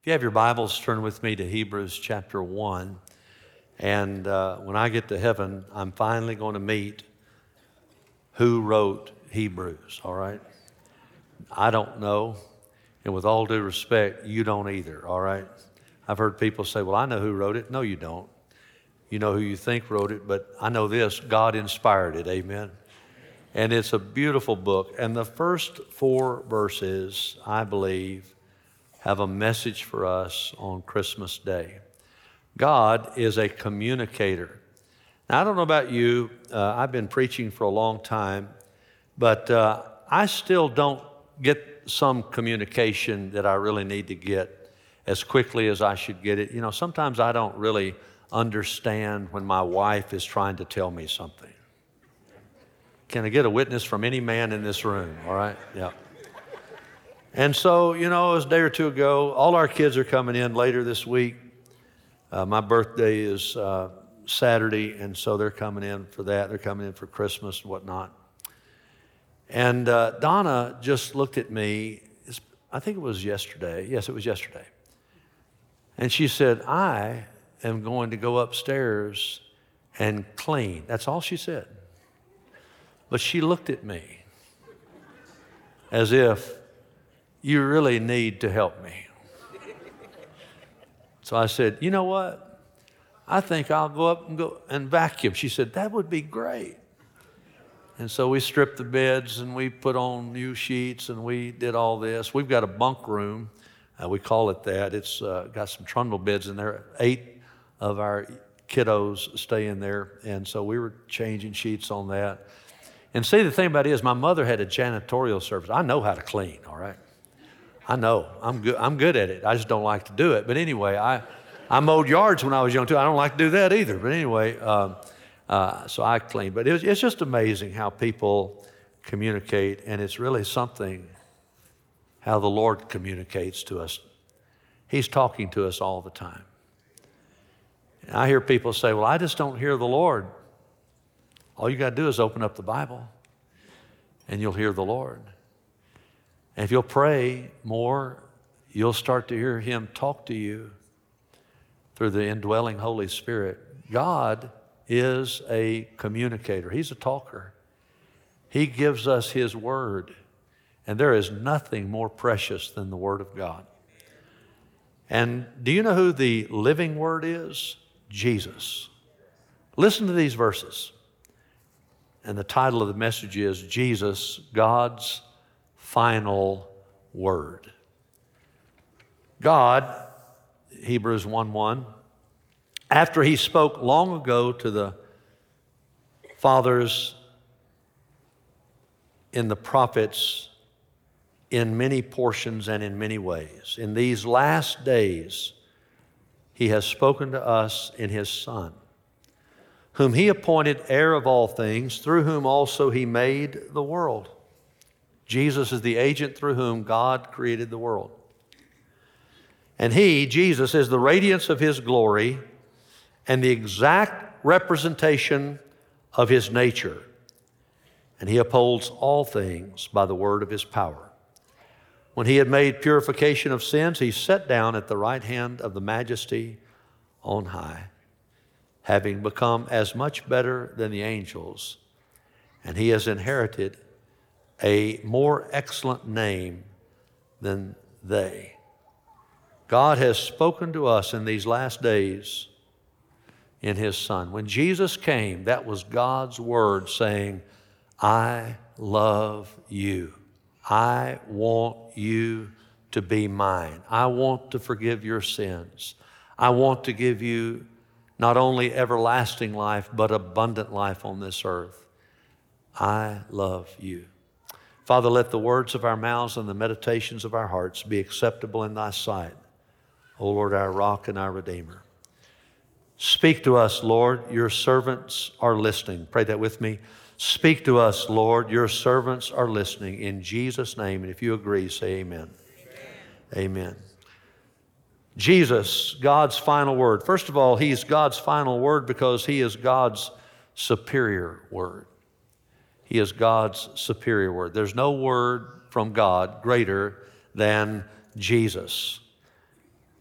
If you have your Bibles, turn with me to Hebrews chapter 1. And uh, when I get to heaven, I'm finally going to meet who wrote Hebrews, all right? I don't know. And with all due respect, you don't either, all right? I've heard people say, well, I know who wrote it. No, you don't. You know who you think wrote it, but I know this God inspired it, amen? And it's a beautiful book. And the first four verses, I believe, have a message for us on Christmas Day. God is a communicator. Now, I don't know about you, uh, I've been preaching for a long time, but uh, I still don't get some communication that I really need to get as quickly as I should get it. You know, sometimes I don't really understand when my wife is trying to tell me something. Can I get a witness from any man in this room? All right? Yeah. And so, you know, it was a day or two ago. All our kids are coming in later this week. Uh, my birthday is uh, Saturday, and so they're coming in for that. They're coming in for Christmas and whatnot. And uh, Donna just looked at me, I think it was yesterday. Yes, it was yesterday. And she said, I am going to go upstairs and clean. That's all she said. But she looked at me as if you really need to help me. So I said, You know what? I think I'll go up and go and vacuum. She said, That would be great. And so we stripped the beds and we put on new sheets and we did all this. We've got a bunk room. Uh, we call it that. It's uh, got some trundle beds in there. Eight of our kiddos stay in there. And so we were changing sheets on that. And see, the thing about it is, my mother had a janitorial service. I know how to clean, all right? I know. I'm good, I'm good at it. I just don't like to do it. But anyway, I, I mowed yards when I was young too. I don't like to do that either. But anyway, um, uh, so I clean. But it was, it's just amazing how people communicate, and it's really something how the Lord communicates to us. He's talking to us all the time. And I hear people say, Well, I just don't hear the Lord. All you got to do is open up the Bible, and you'll hear the Lord. And if you'll pray more, you'll start to hear Him talk to you through the indwelling Holy Spirit. God is a communicator, He's a talker. He gives us His Word, and there is nothing more precious than the Word of God. And do you know who the living Word is? Jesus. Listen to these verses. And the title of the message is Jesus, God's final word. God, Hebrews 1 1, after he spoke long ago to the fathers in the prophets in many portions and in many ways, in these last days, he has spoken to us in his Son, whom he appointed heir of all things, through whom also he made the world. Jesus is the agent through whom God created the world. And He, Jesus, is the radiance of His glory and the exact representation of His nature. And He upholds all things by the word of His power. When He had made purification of sins, He sat down at the right hand of the majesty on high, having become as much better than the angels, and He has inherited a more excellent name than they. God has spoken to us in these last days in His Son. When Jesus came, that was God's word saying, I love you. I want you to be mine. I want to forgive your sins. I want to give you not only everlasting life, but abundant life on this earth. I love you. Father, let the words of our mouths and the meditations of our hearts be acceptable in thy sight. O Lord, our rock and our redeemer. Speak to us, Lord. Your servants are listening. Pray that with me. Speak to us, Lord. Your servants are listening. In Jesus' name. And if you agree, say amen. Amen. amen. Jesus, God's final word. First of all, He's God's final word because He is God's superior word. He is God's superior word. There's no word from God greater than Jesus.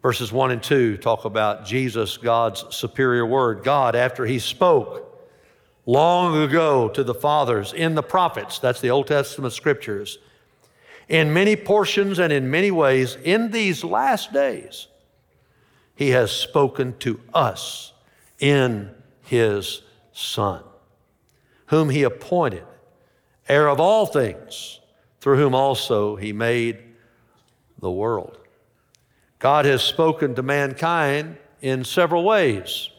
Verses 1 and 2 talk about Jesus, God's superior word. God, after he spoke long ago to the fathers in the prophets, that's the Old Testament scriptures, in many portions and in many ways, in these last days, he has spoken to us in his Son, whom he appointed heir of all things, through whom also he made the world. God has spoken to mankind in several ways.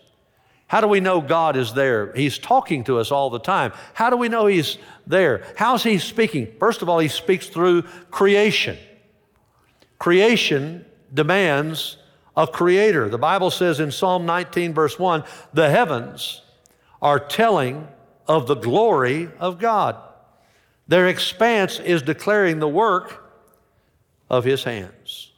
How do we know God is there? He's talking to us all the time. How do we know He's there? How's He speaking? First of all, He speaks through creation. Creation demands a creator. The Bible says in Psalm 19, verse 1, the heavens are telling of the glory of God. Their expanse is declaring the work of His hands.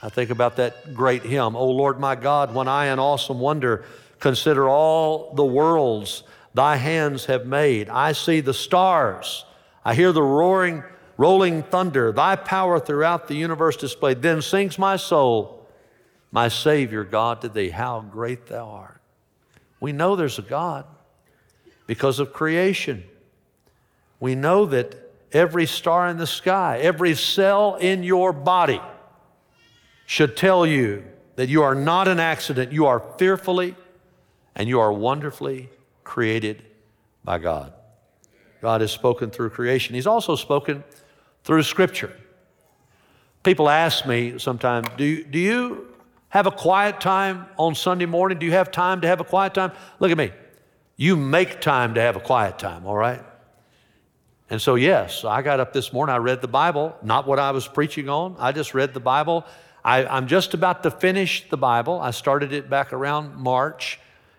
I think about that great hymn, O Lord my God, when I in awesome wonder consider all the worlds thy hands have made. I see the stars, I hear the roaring, rolling thunder, thy power throughout the universe displayed. Then sings my soul, my Savior God, to thee, how great thou art. We know there's a God because of creation. We know that every star in the sky, every cell in your body, should tell you that you are not an accident. You are fearfully and you are wonderfully created by God. God has spoken through creation. He's also spoken through Scripture. People ask me sometimes, do you, do you have a quiet time on Sunday morning? Do you have time to have a quiet time? Look at me. You make time to have a quiet time, all right? And so, yes, I got up this morning, I read the Bible, not what I was preaching on. I just read the Bible I, am just about to finish the Bible. I started it back around March,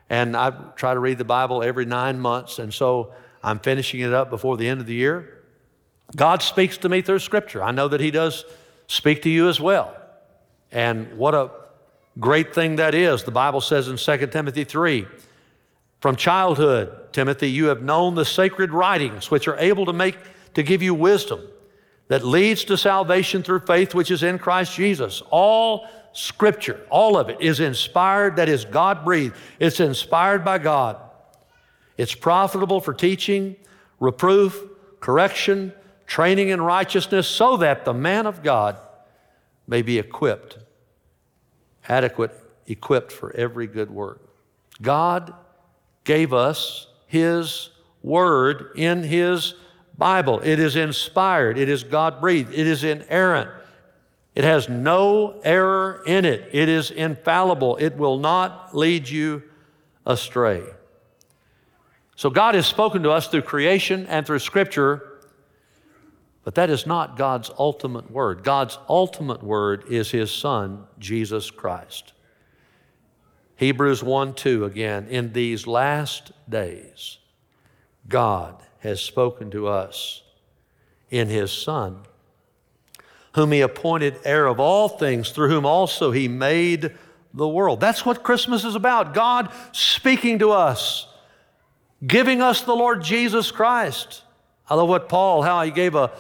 and I try to read the Bible every nine months, and so I'm finishing it up before the end of the year. God speaks to me through Scripture. I know that He does speak to you as well. And what a great thing that is. The Bible says in 2 Timothy 3 From childhood, Timothy, you have known the sacred writings, which are able to make to give you wisdom that leads to salvation through faith which is in Christ Jesus. All scripture, all of it is inspired, that is God breathed. It's inspired by God. It's profitable for teaching, reproof, correction, training in righteousness, so that the man of God may be equipped, adequate, equipped for every good work. God gave us His Word in His Bible. It is inspired, it is God breathed, it is inerrant. It has no error in it. It is infallible. It will not lead you astray. So God has spoken to us through creation and through Scripture, but that is not God's ultimate word. God's ultimate word is His Son, Jesus Christ. Hebrews 1 2 again, in these last days, God has spoken to us in his Son, whom he appointed heir of all things, through whom also he made the world. That's what Christmas is about God speaking to us, giving us the Lord Jesus Christ. I love what Paul, how he gave a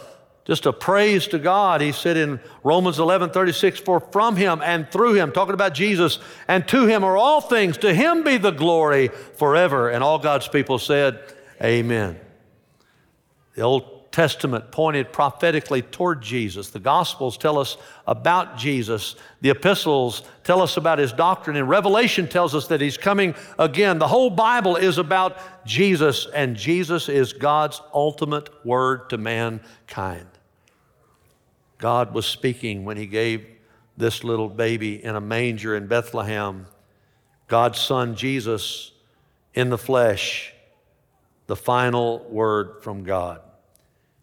just a praise to God. He said in Romans 11 36, For from him and through him, talking about Jesus, and to him are all things, to him be the glory forever. And all God's people said, Amen. The Old Testament pointed prophetically toward Jesus. The Gospels tell us about Jesus. The epistles tell us about his doctrine. And Revelation tells us that he's coming again. The whole Bible is about Jesus, and Jesus is God's ultimate word to mankind. God was speaking when he gave this little baby in a manger in Bethlehem, God's Son Jesus in the flesh, the final word from God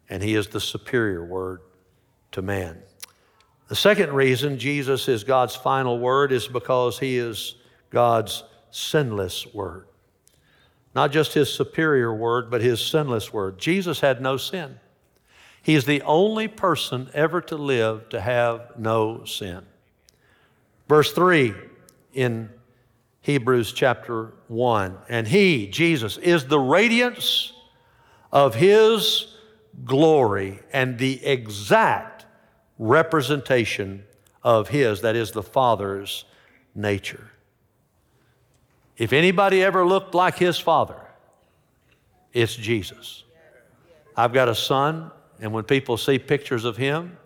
and he is the superior word to man. The second reason Jesus is God's final word is because he is God's sinless word. Not just his superior word, but his sinless word. Jesus had no sin. He is the only person ever to live to have no sin. Verse 3 in Hebrews chapter 1 and he, Jesus, is the radiance of his glory and the exact representation of His, that is the Father's nature. If anybody ever looked like His Father, it's Jesus. I've got a son, and when people see pictures of him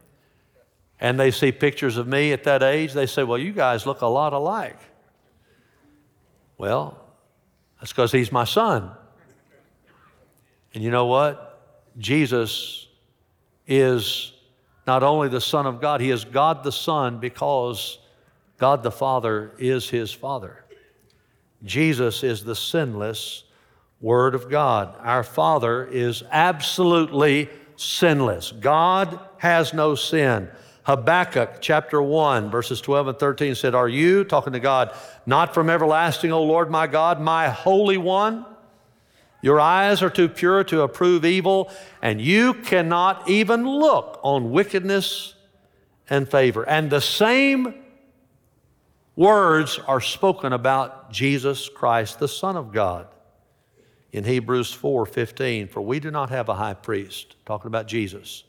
and they see pictures of me at that age, they say, Well, you guys look a lot alike. Well, that's because he's my son. And you know what? Jesus is not only the Son of God, he is God the Son because God the Father is his Father. Jesus is the sinless Word of God. Our Father is absolutely sinless. God has no sin. Habakkuk chapter 1, verses 12 and 13 said, Are you, talking to God, not from everlasting, O Lord my God, my Holy One? Your eyes are too pure to approve evil, and you cannot even look on wickedness and favor. And the same words are spoken about Jesus Christ, the Son of God in Hebrews 4:15, for we do not have a high priest, talking about Jesus,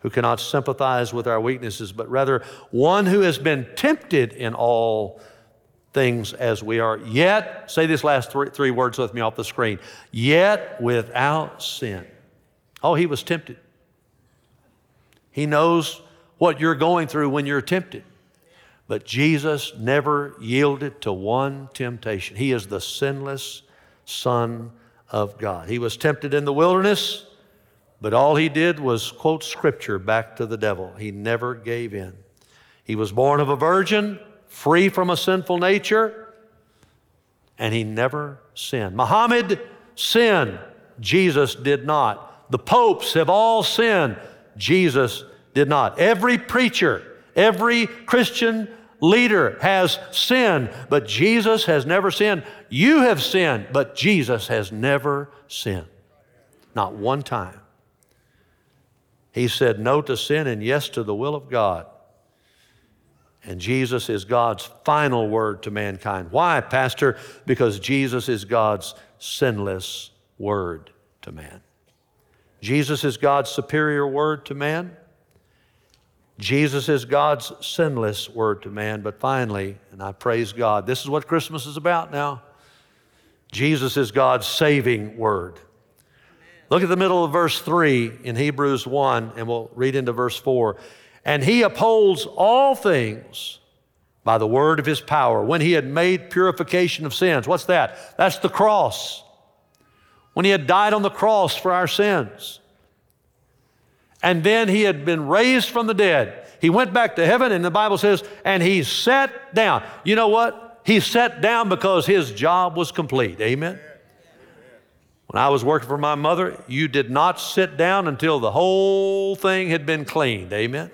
who cannot sympathize with our weaknesses, but rather one who has been tempted in all things as we are, yet, say this last three, three words with me off the screen, yet without sin. Oh, he was tempted. He knows what you're going through when you're tempted. But Jesus never yielded to one temptation. He is the sinless Son of God. He was tempted in the wilderness, but all he did was quote scripture back to the devil. He never gave in. He was born of a virgin, free from a sinful nature, and he never sinned. Muhammad sinned, Jesus did not. The popes have all sinned, Jesus did not. Every preacher, every Christian leader has sinned, but Jesus has never sinned. You have sinned, but Jesus has never sinned. Not one time. He said no to sin and yes to the will of God. And Jesus is God's final word to mankind. Why, Pastor? Because Jesus is God's sinless word to man. Jesus is God's superior word to man. Jesus is God's sinless word to man. But finally, and I praise God, this is what Christmas is about now. Jesus is God's saving word. Look at the middle of verse 3 in Hebrews 1, and we'll read into verse 4. And he upholds all things by the word of his power when he had made purification of sins. What's that? That's the cross. When he had died on the cross for our sins. And then he had been raised from the dead. He went back to heaven, and the Bible says, and he sat down. You know what? He sat down because his job was complete. Amen. When I was working for my mother, you did not sit down until the whole thing had been cleaned. Amen.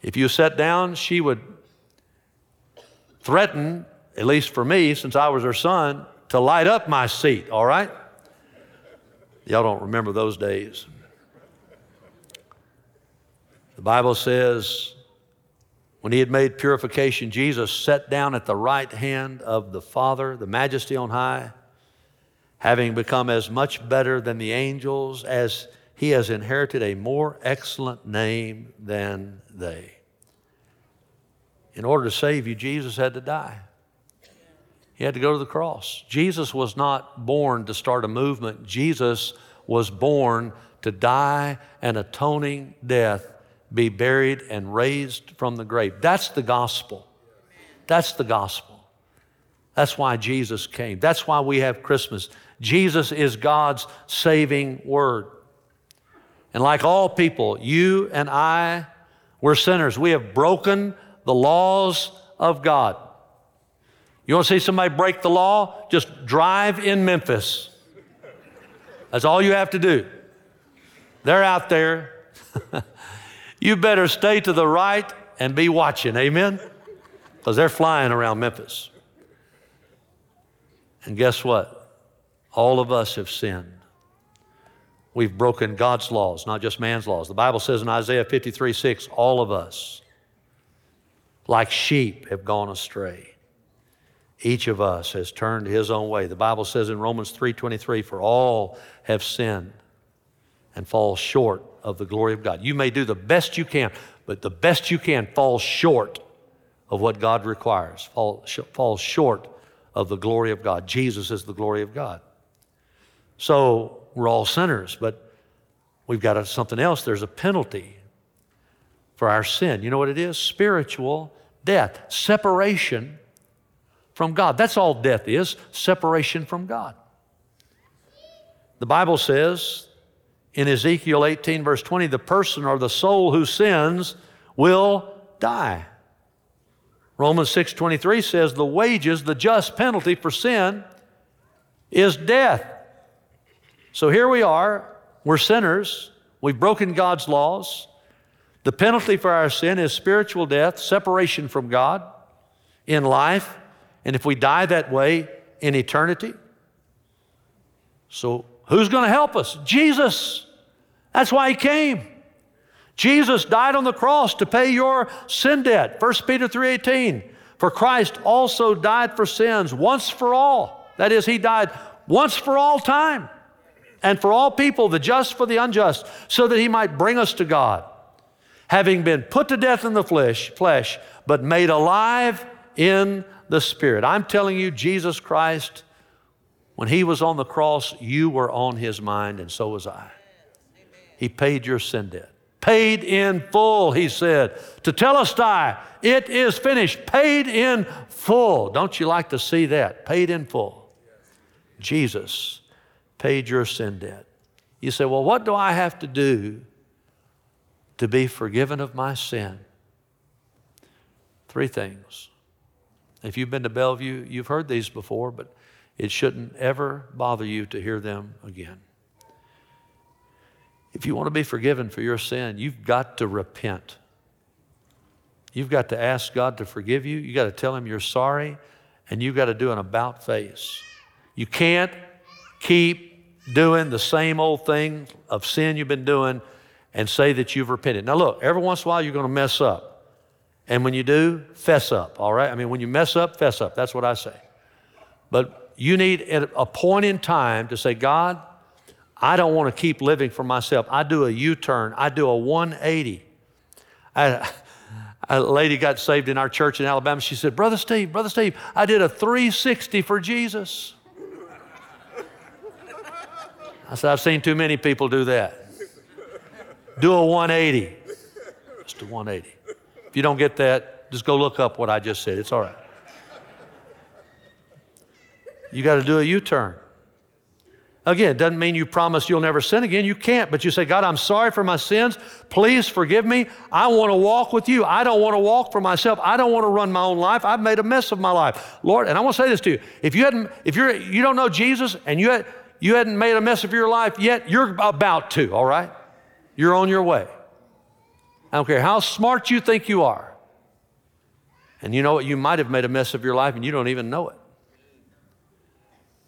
If you sat down, she would threaten, at least for me, since I was her son, to light up my seat, all right? Y'all don't remember those days. The Bible says, when he had made purification, Jesus sat down at the right hand of the Father, the majesty on high, having become as much better than the angels as he has inherited a more excellent name than they. In order to save you, Jesus had to die. He had to go to the cross. Jesus was not born to start a movement, Jesus was born to die an atoning death be buried, and raised from the grave. That's the gospel. That's the gospel. That's why Jesus came. That's why we have Christmas. Jesus is God's saving word. And like all people, you and I, we're sinners. We have broken the laws of God. You want to see somebody break the law? Just drive in Memphis. That's all you have to do. They're out there. you better stay to the right and be watching. Amen? Because they're flying around Memphis. And guess what? All of us have sinned. We've broken God's laws, not just man's laws. The Bible says in Isaiah 53 6, all of us, like sheep, have gone astray. Each of us has turned his own way. The Bible says in Romans 3:23, for all have sinned and fall short of the glory of God. You may do the best you can, but the best you can falls short of what God requires, fall, sh- falls short of the glory of God. Jesus is the glory of God. So we're all sinners, but we've got a, something else. There's a penalty for our sin. You know what it is? Spiritual death, separation from God. That's all death is separation from God. The Bible says in Ezekiel 18, verse 20, the person or the soul who sins will die. Romans 6:23 says the wages, the just penalty for sin is death. So here we are, we're sinners, we've broken God's laws. The penalty for our sin is spiritual death, separation from God in life, and if we die that way in eternity. So who's going to help us? Jesus. That's why he came. Jesus died on the cross to pay your sin debt. 1 Peter 3:18. For Christ also died for sins once for all. That is he died once for all time and for all people, the just for the unjust, so that he might bring us to God. Having been put to death in the flesh, flesh, but made alive in the spirit. I'm telling you Jesus Christ when he was on the cross, you were on his mind, and so was I. He paid your sin debt paid in full, he said. Tetelestai, it is finished, paid in full. Don't you like to see that? Paid in full. Jesus paid your sin debt. You say, well, what do I have to do to be forgiven of my sin? Three things. If you've been to Bellevue, you've heard these before, but it shouldn't ever bother you to hear them again. If you want to be forgiven for your sin, you've got to repent. You've got to ask God to forgive you. You've got to tell Him you're sorry, and you've got to do an about face. You can't keep doing the same old thing of sin you've been doing and say that you've repented. Now, look, every once in a while you're going to mess up. And when you do, fess up, all right? I mean, when you mess up, fess up. That's what I say. But you need at a point in time to say, God, I don't want to keep living for myself. I do a U turn, I do a 180. I, a lady got saved in our church in Alabama. She said, Brother Steve, Brother Steve, I did a 360 for Jesus. I said, I've seen too many people do that. Do a 180. Just a 180. If you don't get that, just go look up what I just said. It's all right. You got to do a U turn. Again, it doesn't mean you promise you'll never sin again. You can't, but you say, God, I'm sorry for my sins. Please forgive me. I want to walk with you. I don't want to walk for myself. I don't want to run my own life. I've made a mess of my life. Lord, and I want to say this to you. If you hadn't, if you're you don't know Jesus and you had, you hadn't made a mess of your life yet, you're about to, all right? You're on your way. I don't care how smart you think you are. And you know what? You might have made a mess of your life and you don't even know it.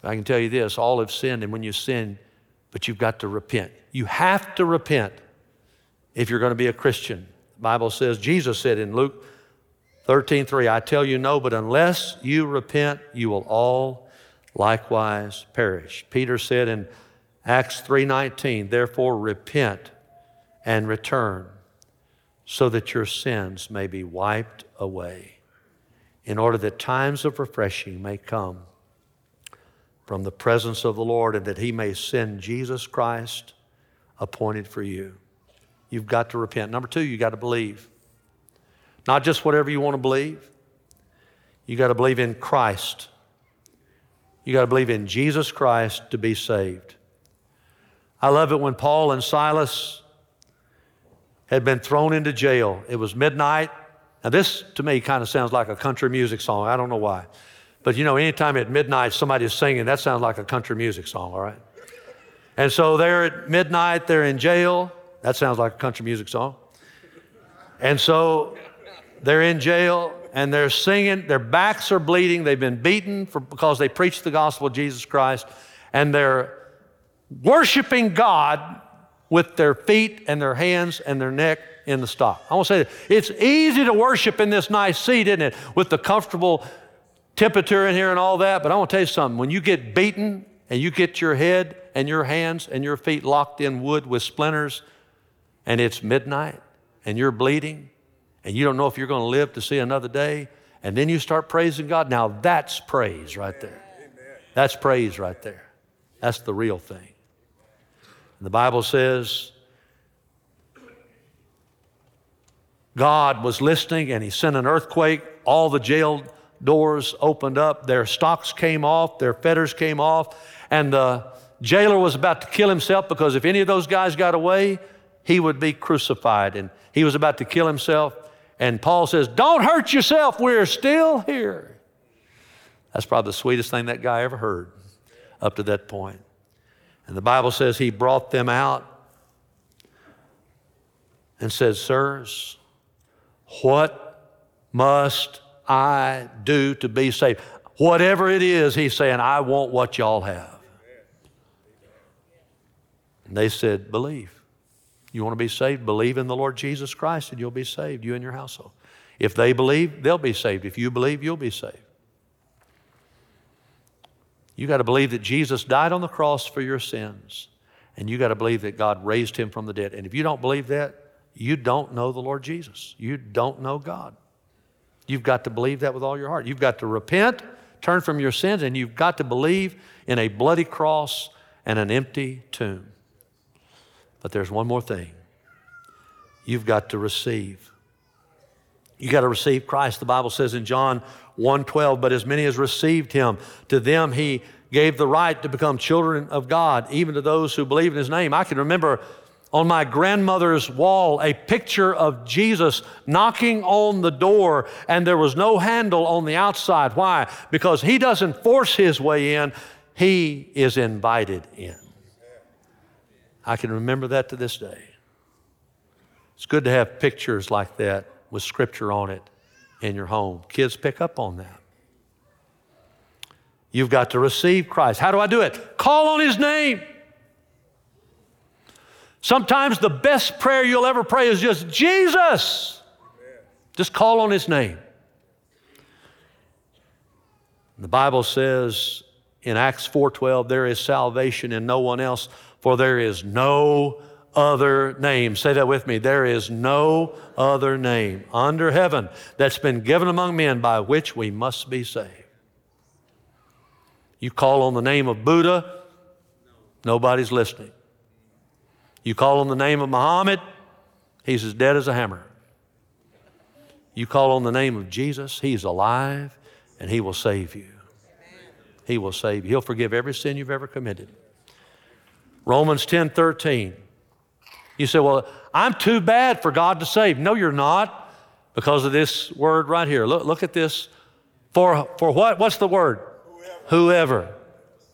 I can tell you this all have sinned, and when you sin, but you've got to repent. You have to repent if you're going to be a Christian. The Bible says, Jesus said in Luke 13, 3, I tell you no, but unless you repent, you will all likewise perish. Peter said in Acts 3:19, therefore repent and return so that your sins may be wiped away, in order that times of refreshing may come from the presence of the Lord and that He may send Jesus Christ appointed for you. You've got to repent. Number two, you've got to believe. Not just whatever you want to believe, you got to believe in Christ. You got to believe in Jesus Christ to be saved. I love it when Paul and Silas had been thrown into jail. It was midnight. Now, this to me kind of sounds like a country music song. I don't know why. But you know, anytime at midnight somebody's singing, that sounds like a country music song, all right? And so they're at midnight, they're in jail. That sounds like a country music song. And so they're in jail and they're singing, their backs are bleeding, they've been beaten for, because they preached the gospel of Jesus Christ, and they're worshiping God with their feet and their hands and their neck in the stock. I want to say it's easy to worship in this nice seat, isn't it? With the comfortable temperature in here and all that, but I want to tell you something. When you get beaten and you get your head and your hands and your feet locked in wood with splinters, and it's midnight, and you're bleeding and you don't know if you're going to live to see another day, and then you start praising God, now that's praise right there. That's praise right there. That's the real thing. And the Bible says God was listening and he sent an earthquake. All the jail doors opened up, their stocks came off, their fetters came off, and the jailer was about to kill himself because if any of those guys got away, he would be crucified. And he was about to kill himself. And Paul says, Don't hurt yourself, we're still here. That's probably the sweetest thing that guy ever heard up to that point. And the Bible says he brought them out and said, Sirs, what must I do to be saved? Whatever it is, he's saying, I want what y'all have. And they said, Believe. You want to be saved? Believe in the Lord Jesus Christ and you'll be saved, you and your household. If they believe, they'll be saved. If you believe, you'll be saved. You got to believe that Jesus died on the cross for your sins. And you got to believe that God raised him from the dead. And if you don't believe that, you don't know the Lord Jesus. You don't know God. You've got to believe that with all your heart. You've got to repent, turn from your sins, and you've got to believe in a bloody cross and an empty tomb. But there's one more thing you've got to receive. You got to receive Christ. The Bible says in John 1:12, but as many as received him, to them he gave the right to become children of God, even to those who believe in his name. I can remember on my grandmother's wall a picture of Jesus knocking on the door, and there was no handle on the outside. Why? Because he doesn't force his way in, he is invited in. I can remember that to this day. It's good to have pictures like that with scripture on it in your home. Kids pick up on that. You've got to receive Christ. How do I do it? Call on His name. Sometimes the best prayer you'll ever pray is just Jesus. Just call on His name. The Bible says in Acts 4:12 there is salvation in no one else for there is no other name. Say that with me. There is no other name under heaven that's been given among men by which we must be saved. You call on the name of Buddha, nobody's listening. You call on the name of Muhammad, he's as dead as a hammer. You call on the name of Jesus, he's alive and he will save you. He will save you. He'll forgive every sin you've ever committed. Romans 10 13. You say, Well, I'm too bad for God to save. No, you're not because of this word right here. Look, look at this. For, for what? What's the word? Whoever. whoever.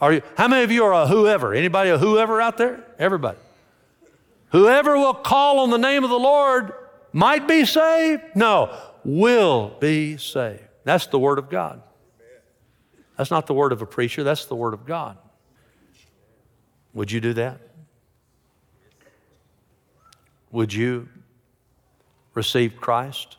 Are you, how many of you are a whoever? Anybody a whoever out there? Everybody. Whoever will call on the name of the Lord might be saved. No, will be saved. That's the word of God. That's not the word of a preacher, that's the word of God. Would you do that? Would you receive Christ?